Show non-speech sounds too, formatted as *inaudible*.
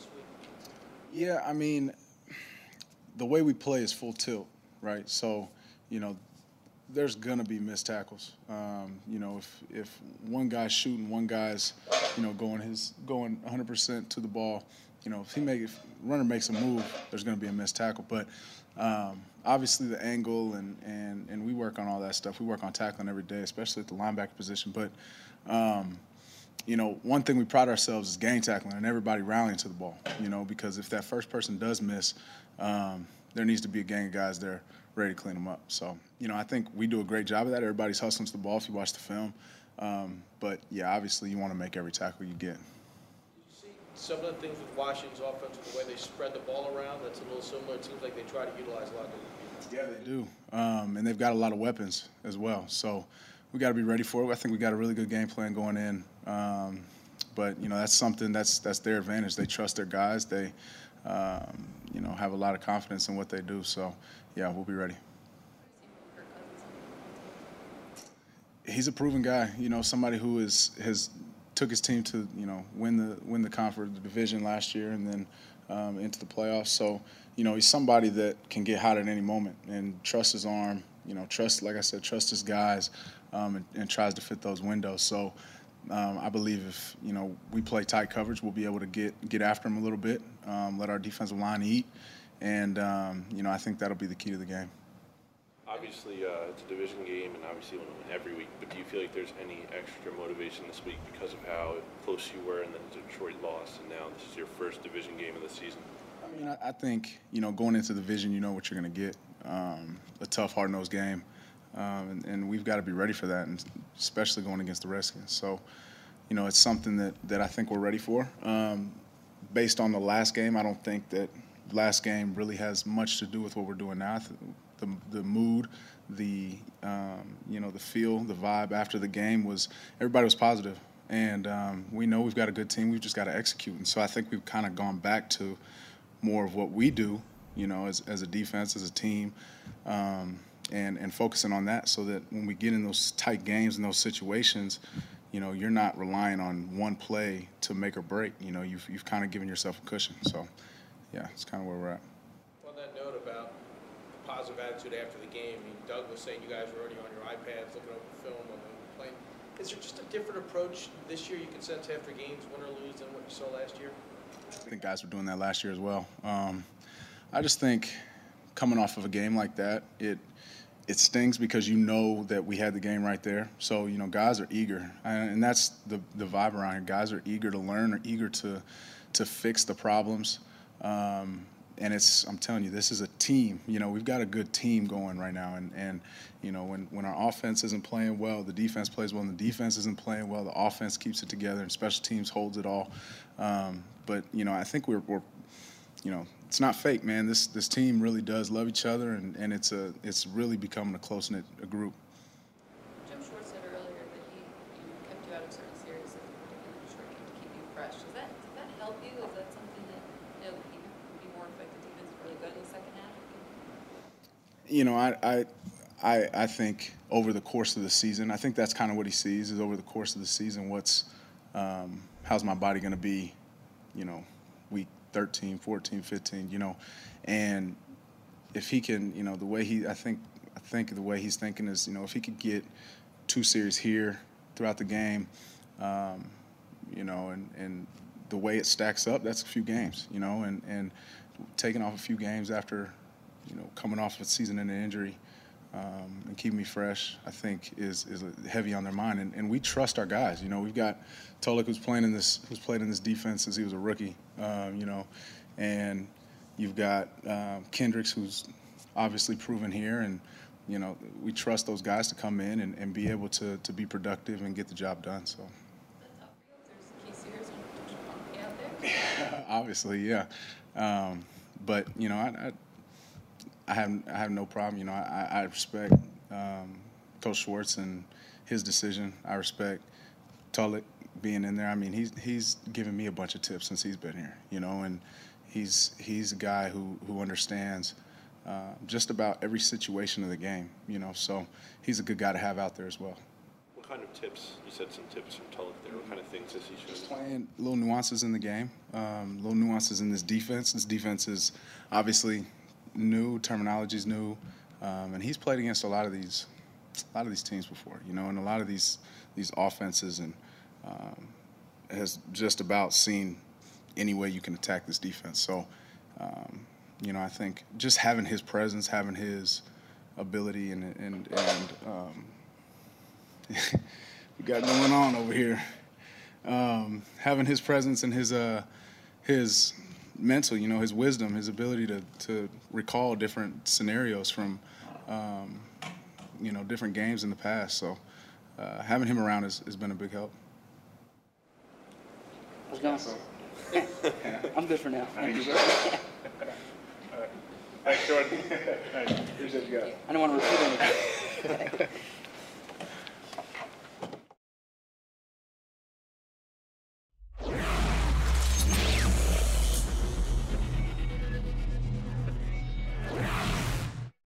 this week? Yeah, I mean, the way we play is full tilt, right? So, you know, there's gonna be missed tackles. Um, you know, if if one guy's shooting, one guy's, you know, going his going 100% to the ball, you know, if he make if runner makes a move, there's gonna be a missed tackle. But um, obviously the angle and and and we work on all that stuff. We work on tackling every day, especially at the linebacker position. But um, you know, one thing we pride ourselves is gang tackling and everybody rallying to the ball. You know, because if that first person does miss, um, there needs to be a gang of guys there ready to clean them up. So, you know, I think we do a great job of that. Everybody's hustling to the ball if you watch the film. Um, but yeah, obviously you want to make every tackle you get. Did you see some of the things with Washington's offense, the way they spread the ball around? That's a little similar. It seems like they try to utilize a lot of. Yeah, they do. Um, and they've got a lot of weapons as well. So we got to be ready for it. I think we got a really good game plan going in. Um, but you know that's something that's that's their advantage. They trust their guys. They um, you know have a lot of confidence in what they do. So yeah, we'll be ready. He's a proven guy. You know, somebody who is has took his team to you know win the win the conference the division last year and then um, into the playoffs. So you know he's somebody that can get hot at any moment and trust his arm. You know, trust like I said, trust his guys, um, and, and tries to fit those windows. So. Um, I believe if you know we play tight coverage, we'll be able to get get after them a little bit, um, let our defensive line eat, and um, you know I think that'll be the key to the game. Obviously, uh, it's a division game, and obviously you want to win every week. But do you feel like there's any extra motivation this week because of how close you were, and then Detroit lost, and now this is your first division game of the season? I mean, I, I think you know going into the division, you know what you're going to get. Um, a tough, hard-nosed game. Um, and, and, we've got to be ready for that, and especially going against the Redskins. So, you know, it's something that, that I think we're ready for. Um, based on the last game, I don't think that last game really has much to do with what we're doing now. The, the mood, the um, you know the feel, the vibe after the game was everybody was positive, and um, we know we've got a good team. We've just got to execute, and so I think we've kind of gone back to more of what we do, you know, as, as a defense, as a team. Um, and, and focusing on that so that when we get in those tight games and those situations, you know, you're not relying on one play to make or break. You know, you've, you've kind of given yourself a cushion. So, yeah, it's kind of where we're at. On that note about the positive attitude after the game, I mean, Doug was saying you guys were already on your iPads looking over the film they were playing. Is there just a different approach this year you can sense after games, win or lose, than what you saw last year? I think guys were doing that last year as well. Um, I just think coming off of a game like that, it – it stings because you know that we had the game right there. So you know, guys are eager, and that's the the vibe around here. Guys are eager to learn, are eager to to fix the problems. Um, and it's I'm telling you, this is a team. You know, we've got a good team going right now, and and you know, when when our offense isn't playing well, the defense plays well. And the defense isn't playing well, the offense keeps it together, and special teams holds it all. Um, but you know, I think we're, we're you know, it's not fake, man. This this team really does love each other, and, and it's a it's really becoming a close knit group. Jim Schwartz said earlier that he, he kept you out of certain series and short game to keep you fresh. Does that does that help you? Is that something that you know you can be more effective defense really good in the second half? You know, I. I I, I think over the course of the season, I think that's kind of what he sees is over the course of the season, what's um, how's my body going to be, you know, week 13, 14, 15, you know, and if he can, you know, the way he, I think, I think the way he's thinking is, you know, if he could get two series here throughout the game, um, you know, and, and the way it stacks up, that's a few games, you know, and, and taking off a few games after, you know, coming off a season-ending injury um, and keep me fresh, I think is is heavy on their mind. And, and we trust our guys. You know, we've got Tulloch who's playing in this who's played in this defense since he was a rookie. Um, you know, and you've got um, Kendricks who's obviously proven here, and you know we trust those guys to come in and, and be able to to be productive and get the job done. So. Obviously, yeah, *laughs* um, but you know, I, I I have I have no problem. You know, I, I respect um, Coach Schwartz and his decision. I respect Tulloch being in there. I mean, he's he's given me a bunch of tips since he's been here. You know, and he's he's a guy who who understands uh, just about every situation of the game. You know, so he's a good guy to have out there as well. What kind of tips, you said some tips from Tulloch there, what kind of things is he Just shown? playing little nuances in the game, um, little nuances in this defense. This defense is obviously new, terminology's new, um, and he's played against a lot of these, a lot of these teams before, you know, and a lot of these these offenses, and um, has just about seen any way you can attack this defense. So, um, you know, I think just having his presence, having his ability, and and and um, *laughs* we got going on over here um, having his presence and his uh, his mental, you know, his wisdom, his ability to to recall different scenarios from um, you know different games in the past. So uh, having him around has, has been a big help. How's it going? I'm good for now. Thank you. *laughs* Thanks, Jordan. *laughs* Appreciate you guys. I don't want to repeat anything. *laughs*